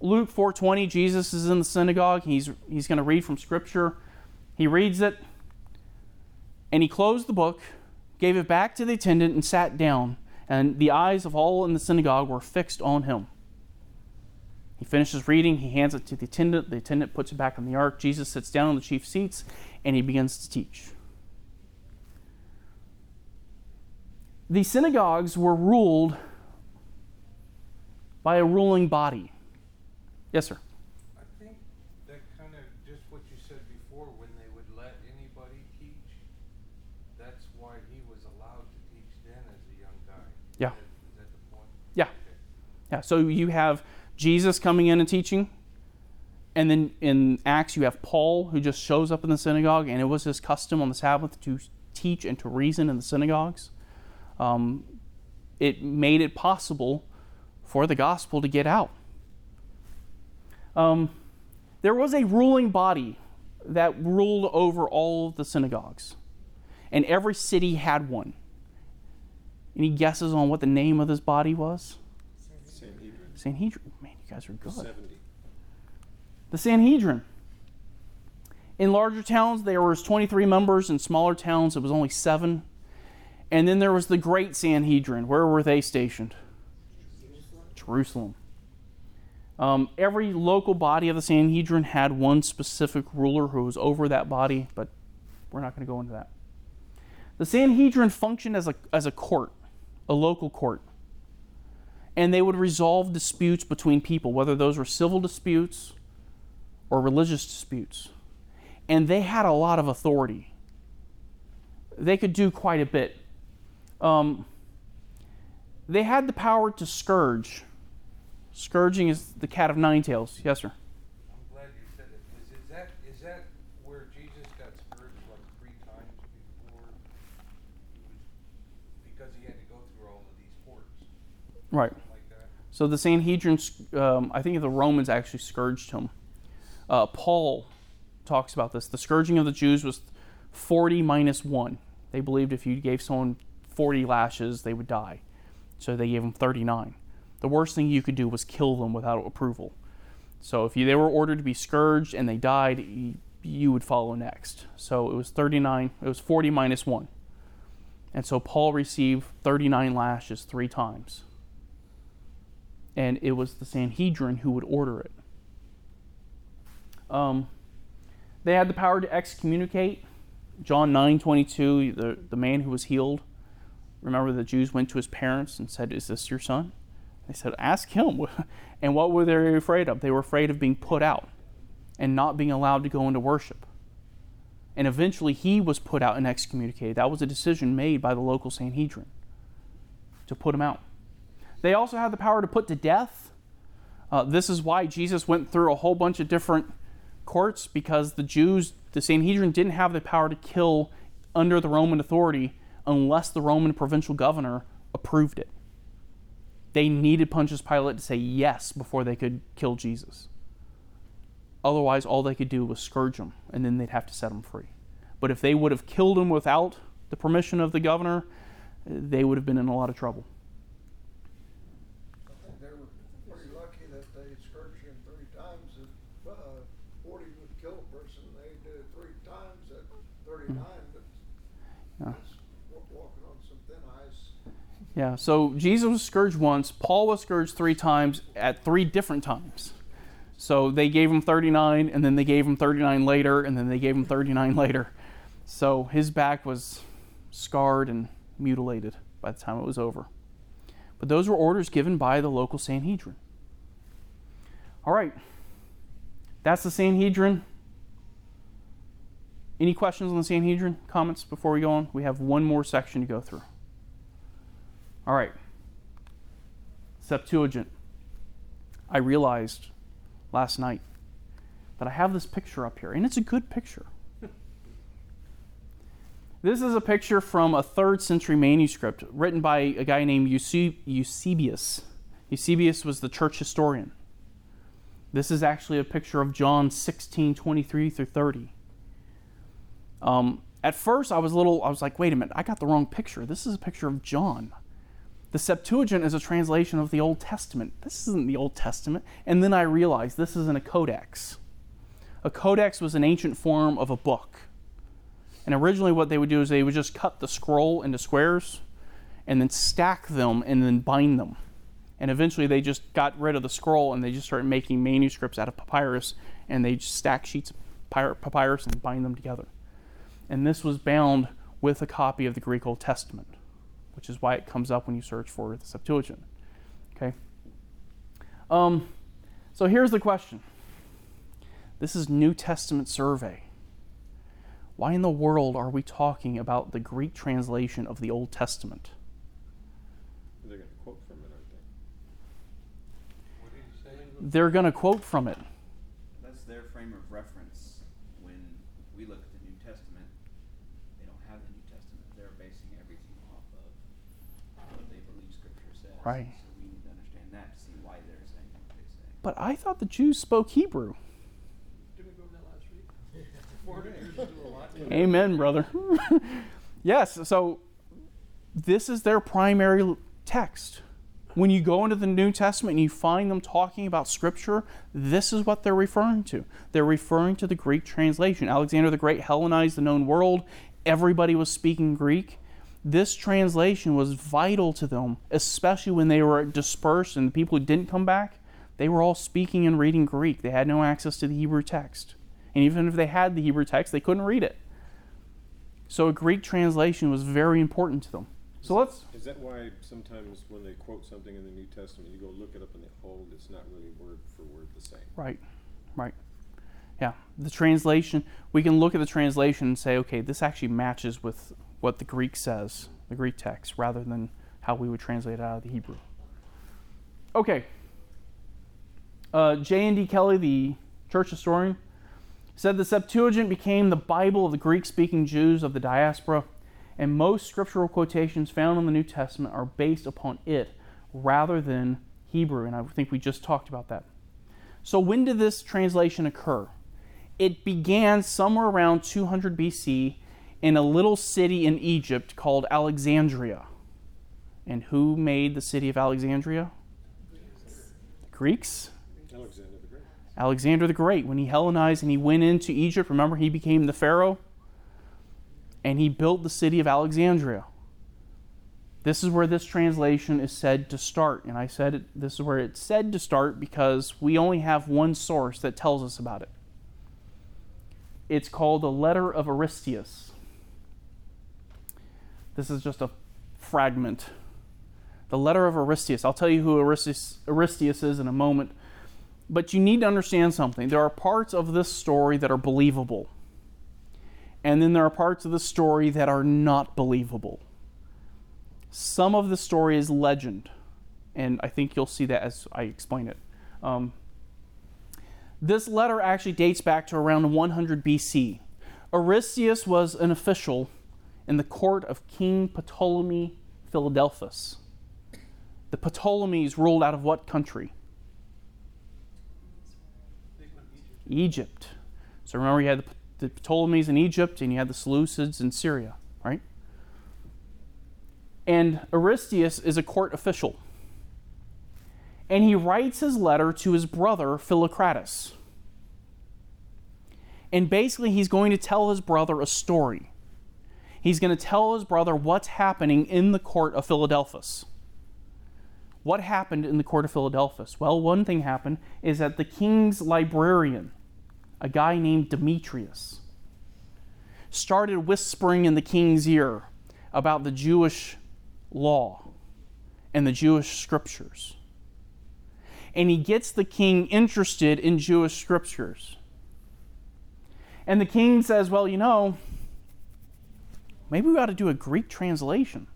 Luke 4:20, Jesus is in the synagogue. He's he's going to read from Scripture. He reads it, and he closed the book, gave it back to the attendant, and sat down. And the eyes of all in the synagogue were fixed on him. He finishes reading. He hands it to the attendant. The attendant puts it back on the ark. Jesus sits down on the chief seats, and he begins to teach. The synagogues were ruled by a ruling body. Yes, sir. I think that kind of just what you said before, when they would let anybody teach, that's why he was allowed to teach then as a young guy. Yeah. Is that, is that? Yeah. Okay. Yeah, so you have Jesus coming in and teaching, and then in Acts you have Paul who just shows up in the synagogue, and it was his custom on the Sabbath to teach and to reason in the synagogues. Um, it made it possible for the gospel to get out. Um, there was a ruling body that ruled over all of the synagogues, and every city had one. Any guesses on what the name of this body was? Sanhedrin. Man, you guys are good. Seventy. The Sanhedrin. In larger towns, there was 23 members. In smaller towns, it was only seven. And then there was the Great Sanhedrin. Where were they stationed? Jerusalem. Um, every local body of the Sanhedrin had one specific ruler who was over that body, but we're not going to go into that. The Sanhedrin functioned as a, as a court, a local court and they would resolve disputes between people, whether those were civil disputes or religious disputes. And they had a lot of authority. They could do quite a bit. Um, they had the power to scourge. Scourging is the cat of nine tails. Yes, sir. I'm glad you said it, 'cause is that, is that where Jesus got scourged like three times before he was, because he had to go through all of these courts, Right. So the Sanhedrin, um, I think the Romans actually scourged him. Uh, Paul talks about this. The scourging of the Jews was 40 minus 1. They believed if you gave someone 40 lashes, they would die. So they gave them 39. The worst thing you could do was kill them without approval. So if you, they were ordered to be scourged and they died, you, you would follow next. So it was 39, it was 40 minus 1. And so Paul received 39 lashes three times and it was the Sanhedrin who would order it. Um, they had the power to excommunicate. John 9 22, the, the man who was healed. Remember, the Jews went to his parents and said, Is this your son? They said, Ask him. and what were they afraid of? They were afraid of being put out and not being allowed to go into worship. And eventually he was put out and excommunicated. That was a decision made by the local Sanhedrin to put him out. They also had the power to put to death. Uh, this is why Jesus went through a whole bunch of different courts because the Jews, the Sanhedrin, didn't have the power to kill under the Roman authority unless the Roman provincial governor approved it. They needed Pontius Pilate to say yes before they could kill Jesus. Otherwise, all they could do was scourge him, and then they'd have to set him free. But if they would have killed him without the permission of the governor, they would have been in a lot of trouble. I think they were pretty lucky that they scourged him three times. If, uh, forty would kill a person, they did it three times at thirty-nine, but Yeah. it's wa- walking on some thin ice. Yeah, so Jesus was scourged once. Paul was scourged three times at three different times. So they gave him 39, and then they gave him 39 later, and then they gave him 39 later. So his back was scarred and mutilated by the time it was over. But those were orders given by the local Sanhedrin. All right, that's the Sanhedrin. Any questions on the Sanhedrin? Comments before we go on? We have one more section to go through. All right. Septuagint. I realized last night that I have this picture up here, and it's a good picture. This is a picture from a third century manuscript written by a guy named Eusebius. Eusebius was the church historian. This is actually a picture of John 16 23 through 30. Um, at first, I was little, I was like, wait a minute, I got the wrong picture. This is a picture of John. The Septuagint is a translation of the Old Testament. This isn't the Old Testament. And then I realized this isn't a codex. A codex was an ancient form of a book. And originally, what they would do is they would just cut the scroll into squares and then stack them and then bind them. And eventually, they just got rid of the scroll and they just started making manuscripts out of papyrus and they just stack sheets of papyrus and bind them together. And this was bound with a copy of the Greek Old Testament, which is why it comes up when you search for the Septuagint. Okay? Um, so here's the question this is New Testament survey. Why in the world are we talking about the Greek translation of the Old Testament? They're going to quote from it, aren't they? What did he say? They're going to quote from it. That's their frame of reference. When we look at the New Testament, they don't have the New Testament. They're basing everything off of what they believe Scripture says. Right. So we need to understand that to see why they're saying what they say. But I thought the Jews spoke Hebrew. Didn't we go over that last week? Four hundred years is doing a lot. Amen, brother. yes, so this is their primary text. When you go into the New Testament and you find them talking about Scripture, this is what they're referring to. They're referring to the Greek translation. Alexander the Great Hellenized the known world, everybody was speaking Greek. This translation was vital to them, especially when they were dispersed and the people who didn't come back, they were all speaking and reading Greek. They had no access to the Hebrew text. And even if they had the Hebrew text, they couldn't read it. So a Greek translation was very important to them. So let's Is that why sometimes when they quote something in the New Testament, you go look it up in the Old, oh, it's not really word for word the same? right, right, yeah. The translation we can look at the translation and say, okay, this actually matches with what the Greek says, the Greek text, rather than how we would translate it out of the Hebrew. Okay. Uh, J. N. D. Kelly, the church historian, said the Septuagint became the Bible of the Greek-speaking Jews of the diaspora, and most scriptural quotations found in the New Testament are based upon it rather than Hebrew. And I think we just talked about that. So, when did this translation occur? It began somewhere around 200 BC in a little city in Egypt called Alexandria. And who made the city of Alexandria? Greeks. Alexander the Great. Alexander the Great, when he Hellenized and he went into Egypt, remember he became the Pharaoh? And he built the city of Alexandria. This is where this translation is said to start. And I said it, this is where it's said to start because we only have one source that tells us about it. It's called the Letter of Aristeas. This is just a fragment. The Letter of Aristeas. I'll tell you who Aristeas is in a moment. But you need to understand something. There are parts of this story that are believable. And then there are parts of the story that are not believable. Some of the story is legend. And I think you'll see that as I explain it. Um, this letter actually dates back to around 100 BC. Aristeas was an official in the court of King Ptolemy Philadelphus. The Ptolemies ruled out of what country? Egypt. So remember, you had the, Ptolemies in Egypt and you had the Seleucids in Syria, right? And Aristeas is a court official. And he writes his letter to his brother Philocrates. And basically, he's going to tell his brother a story. He's going to tell his brother what's happening in the court of Philadelphus. What happened in the court of Philadelphus? Well, one thing happened is that the king's librarian, a guy named Demetrius, started whispering in the king's ear about the Jewish law and the Jewish scriptures. And he gets the king interested in Jewish scriptures. And the king says, Well, you know, maybe we ought to do a Greek translation.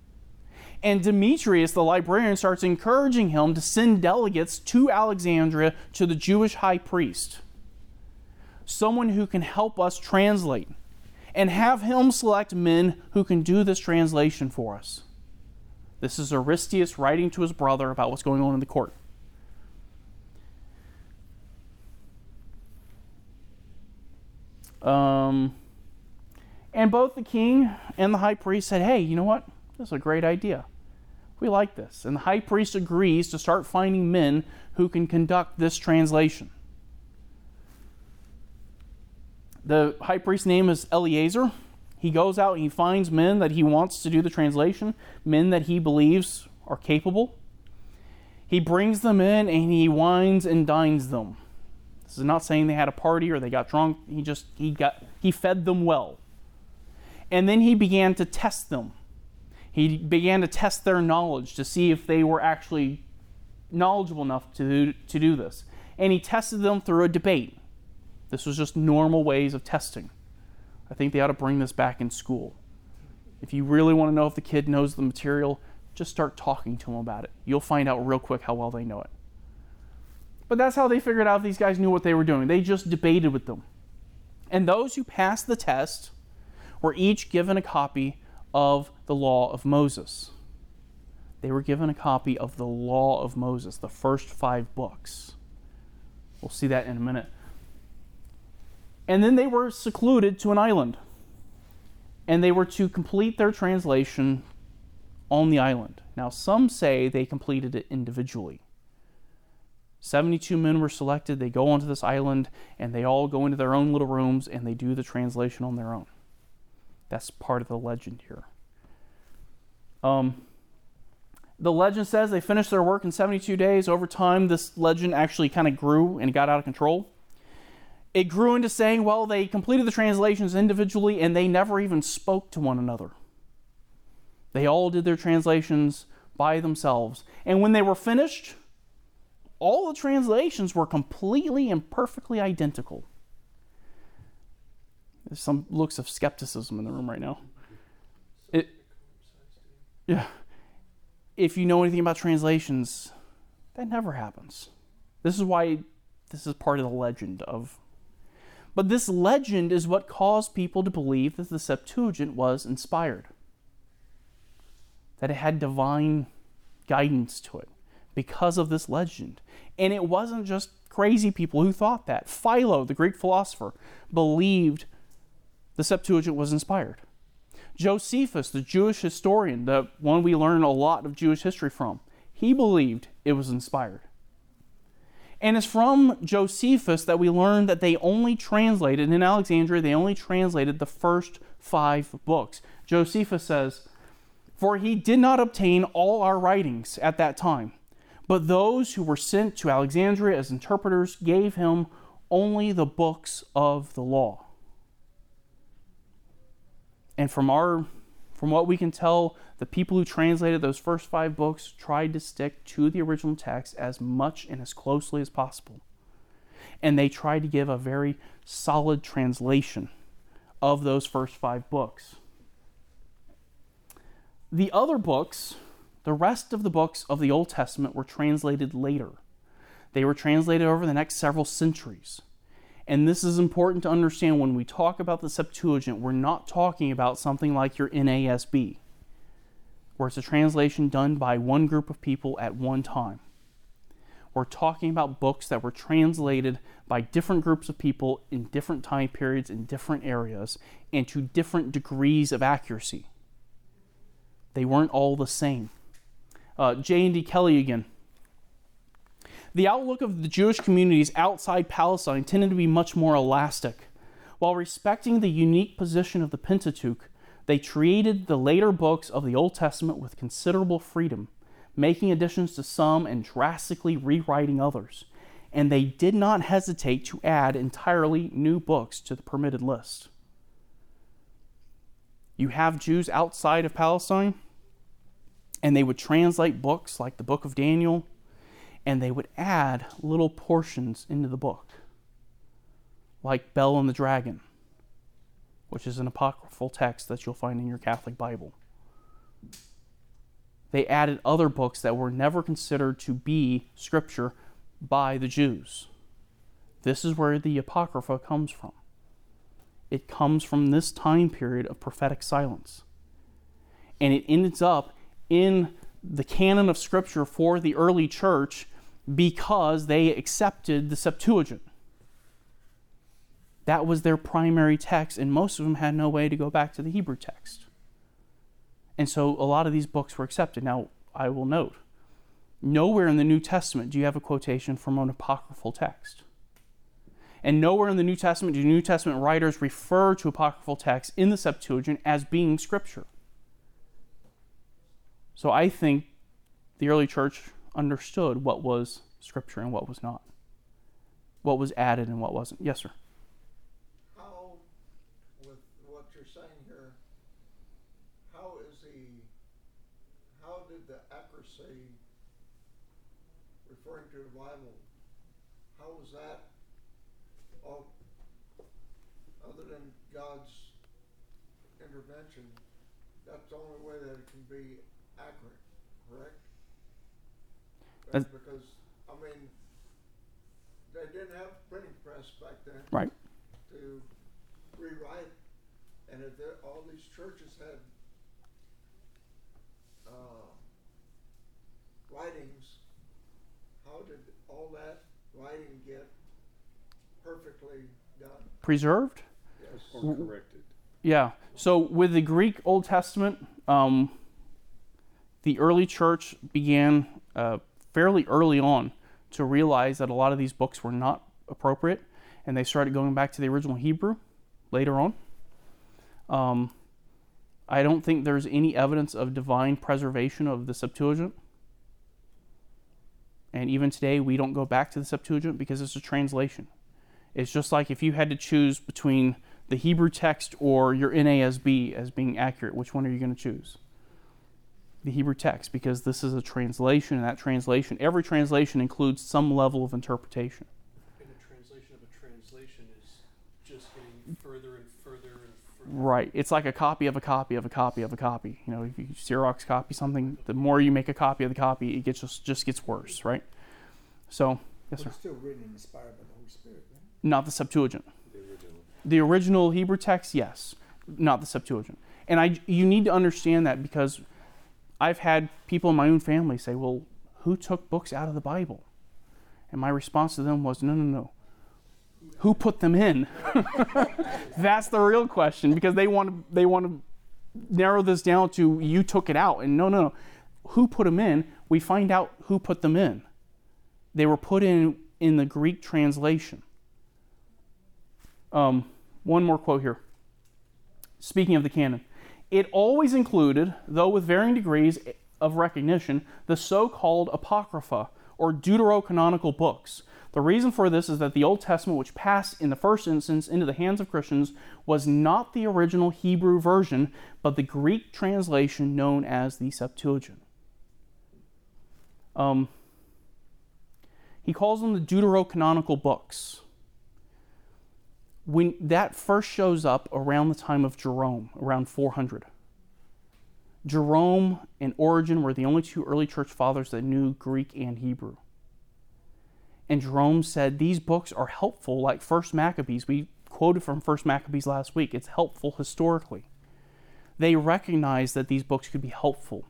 And Demetrius, the librarian, starts encouraging him to send delegates to Alexandria to the Jewish high priest, someone who can help us translate. and have him select men who can do this translation for us. This is Aristeas writing to his brother about what's going on in the court. Um, and both the king and the high priest said, Hey, you know what? This is a great idea. We like this. And the high priest agrees to start finding men who can conduct this translation. The high priest's name is Eleazar. He goes out and he finds men that he wants to do the translation, men that he believes are capable. He brings them in and he wines and dines them. This is not saying they had a party or they got drunk. He just he got he fed them well. And then he began to test them. He began to test their knowledge to see if they were actually knowledgeable enough to, to do this. And he tested them through a debate. This was just normal ways of testing. I think they ought to bring this back in school. If you really want to know if the kid knows the material, just start talking to them about it. You'll find out real quick how well they know it. But that's how they figured out these guys knew what they were doing. They just debated with them. And those who passed the test were each given a copy of the law of Moses. They were given a copy of the law of Moses, the first five books. We'll see that in a minute. And then they were secluded to an island. And they were to complete their translation on the island. Now, some say they completed it individually. 72 men were selected. They go onto this island and they all go into their own little rooms and they do the translation on their own. That's part of the legend here. Um, the legend says they finished their work in 72 days. Over time, this legend actually kind of grew and got out of control. It grew into saying, well, they completed the translations individually and they never even spoke to one another. They all did their translations by themselves. And when they were finished, all the translations were completely and perfectly identical. There's some looks of skepticism in the room right now. It, yeah. If you know anything about translations, that never happens. This is why this is part of the legend of. But this legend is what caused people to believe that the Septuagint was inspired, that it had divine guidance to it because of this legend. And it wasn't just crazy people who thought that. Philo, the Greek philosopher, believed the Septuagint was inspired. Josephus, the Jewish historian, the one we learn a lot of Jewish history from, he believed it was inspired. And it's from Josephus that we learn that they only translated, in Alexandria, they only translated the first five books. Josephus says, For he did not obtain all our writings at that time, but those who were sent to Alexandria as interpreters gave him only the books of the law. And from our from what we can tell, the people who translated those first five books tried to stick to the original text as much and as closely as possible. And they tried to give a very solid translation of those first five books. The other books, the rest of the books of the Old Testament, were translated later. They were translated over the next several centuries. And this is important to understand when we talk about the Septuagint, we're not talking about something like your NASB, where it's a translation done by one group of people at one time. We're talking about books that were translated by different groups of people in different time periods in different areas and to different degrees of accuracy. They weren't all the same. Uh, J. N. D. Kelly again the outlook of the Jewish communities outside Palestine tended to be much more elastic. While respecting the unique position of the Pentateuch, they treated the later books of the Old Testament with considerable freedom, making additions to some and drastically rewriting others. And they did not hesitate to add entirely new books to the permitted list. You have Jews outside of Palestine, and they would translate books like the book of Daniel, and they would add little portions into the book, like Bel and the Dragon, which is an apocryphal text that you'll find in your Catholic Bible. They added other books that were never considered to be scripture by the Jews. This is where the Apocrypha comes from. It comes from this time period of prophetic silence. And it ends up in the canon of Scripture for the early church because they accepted the Septuagint. That was their primary text, and most of them had no way to go back to the Hebrew text. And so a lot of these books were accepted. Now, I will note, nowhere in the New Testament do you have a quotation from an apocryphal text. And nowhere in the New Testament do New Testament writers refer to apocryphal texts in the Septuagint as being scripture. So I think the early church understood what was scripture and what was not, what was added and what wasn't. Yes, sir. How, with what you're saying here, how is the, how did the accuracy referring to the Bible, how was that, other than God's intervention, that's the only way that it can be accurate, correct? That's- Because, I mean, they didn't have printing press back then Right. to rewrite, and if there, all these churches had, uh, writings, how did all that writing get perfectly done? Preserved? Yes. Or corrected. Yeah. So with the Greek Old Testament, um, the early church began uh, fairly early on to realize that a lot of these books were not appropriate, and they started going back to the original Hebrew later on. Um, I don't think there's any evidence of divine preservation of the Septuagint. And even today, we don't go back to the Septuagint because it's a translation. It's just like if you had to choose between the Hebrew text or your NASB as being accurate, which one are you going to choose? The Hebrew text, because this is a translation, and that translation, every translation includes some level of interpretation. And a translation of a translation is just getting further and further and further. Right. It's like a copy of a copy of a copy of a copy. You know, if you Xerox copy something, the more you make a copy of the copy, it gets just, just gets worse, right? So, yes, But sir. it's still written and inspired by the Holy Spirit, right? Not the Septuagint. The original. The original Hebrew text, yes, not the Septuagint. And I, you need to understand that because I've had people in my own family say, "Well, who took books out of the Bible?" And my response to them was, "No, no, no. Who put them in?" That's the real question because they want to they want to narrow this down to you took it out, and no, no, no. Who put them in? We find out who put them in. They were put in in the Greek translation. Um, one more quote here. Speaking of the canon, it always included, though with varying degrees of recognition, the so called Apocrypha or deuterocanonical books. The reason for this is that the Old Testament, which passed in the first instance into the hands of Christians, was not the original Hebrew version, but the Greek translation known as the Septuagint. Um, he calls them the deuterocanonical books when that first shows up around the time of Jerome, around 400. Jerome and Origen were the only two early church fathers that knew Greek and Hebrew. And Jerome said these books are helpful, like First Maccabees. We quoted from First Maccabees last week. It's helpful historically. They recognized that these books could be helpful.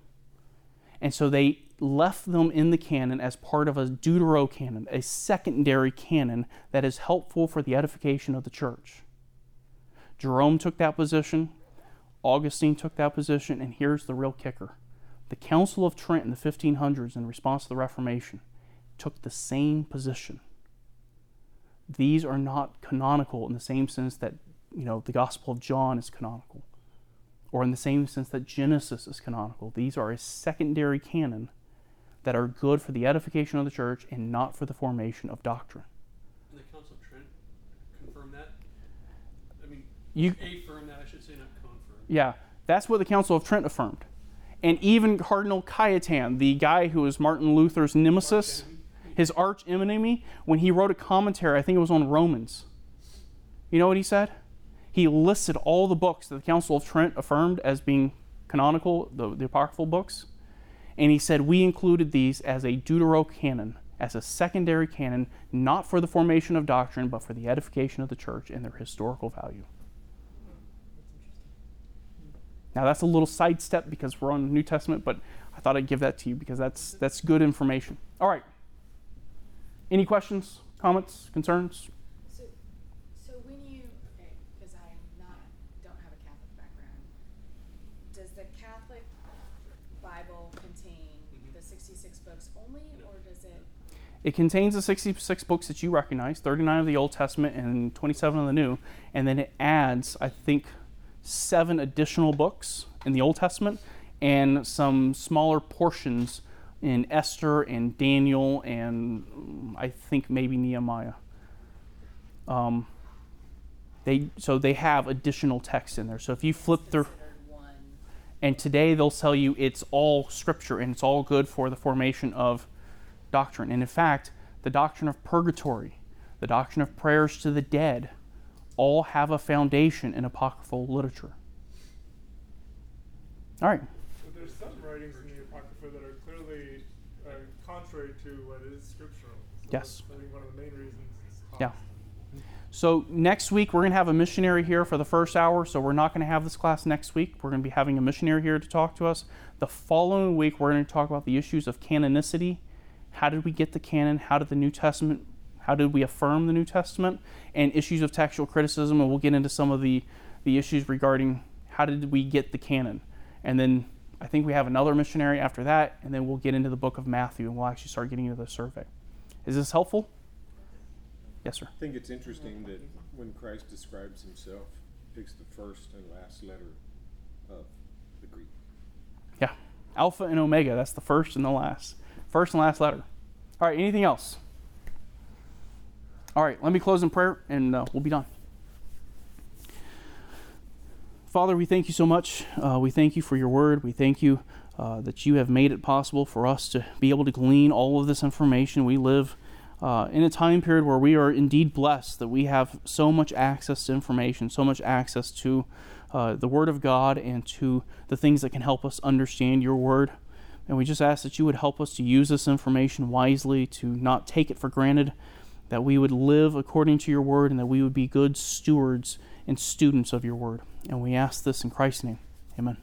And so they left them in the canon as part of a deuterocanon, a secondary canon that is helpful for the edification of the church. Jerome took that position, Augustine took that position, and here's the real kicker. The Council of Trent in the 1500s, in response to the Reformation, took the same position. These are not canonical in the same sense that, you know, the Gospel of John is canonical, or in the same sense that Genesis is canonical. These are a secondary canon that are good for the edification of the church and not for the formation of doctrine. And the Council of Trent confirmed that. I mean, You, affirmed that. I should say, not confirmed. yeah, that's what the Council of Trent affirmed. And even Cardinal Cajetan, the guy who was Martin Luther's nemesis, his arch enemy, when he wrote a commentary, I think it was on Romans, you know what he said? He listed all the books that the Council of Trent affirmed as being canonical, the, the apocryphal books, and he said we included these as a deuterocanon, as a secondary canon, not for the formation of doctrine, but for the edification of the church and their historical value. Now that's a little sidestep because we're on the New Testament, but I thought I'd give that to you because that's that's good information. All right. Any questions, comments, concerns? So, so when you, okay, because I'm not, don't have a Catholic background, does the Catholic Bible contain the sixty-six books only, or does it? It contains the 66 books that you recognize, 39 of the Old Testament and 27 of the New, and then it adds, I think, seven additional books in the Old Testament and some smaller portions in Esther and Daniel and I think maybe Nehemiah. Um, they so they have additional text in there. So if you flip through, and today they'll tell you it's all scripture and it's all good for the formation of doctrine. And in fact, the doctrine of purgatory, the doctrine of prayers to the dead, all have a foundation in apocryphal literature. All right. But there's some writings in the Apocrypha that are clearly uh, contrary to what is scriptural. So Yes. I think one of the main reasons is. Yeah. So next week we're going to have a missionary here for the first hour. So we're not going to have this class next week. We're going to be having a missionary here to talk to us. The following week we're going to talk about the issues of canonicity. How did we get the canon? How did the New Testament? How did we affirm the New Testament? And issues of textual criticism. And we'll get into some of the the issues regarding how did we get the canon. And then I think we have another missionary after that, and then we'll get into the book of Matthew, and we'll actually start getting into the survey. Is this helpful? Yes, sir. I think it's interesting that when Christ describes himself, picks the first and last letter of the Greek. Yeah. Alpha and Omega. That's the first and the last. First and last letter. All right. Anything else? All right. Let me close in prayer and uh, we'll be done. Father, we thank you so much. Uh, we thank you for your word. We thank you uh, that you have made it possible for us to be able to glean all of this information. We live uh, in a time period where we are indeed blessed that we have so much access to information, so much access to uh, the Word of God and to the things that can help us understand your Word. And we just ask that you would help us to use this information wisely, to not take it for granted, that we would live according to your Word, and that we would be good stewards and students of your Word. And we ask this in Christ's name. Amen.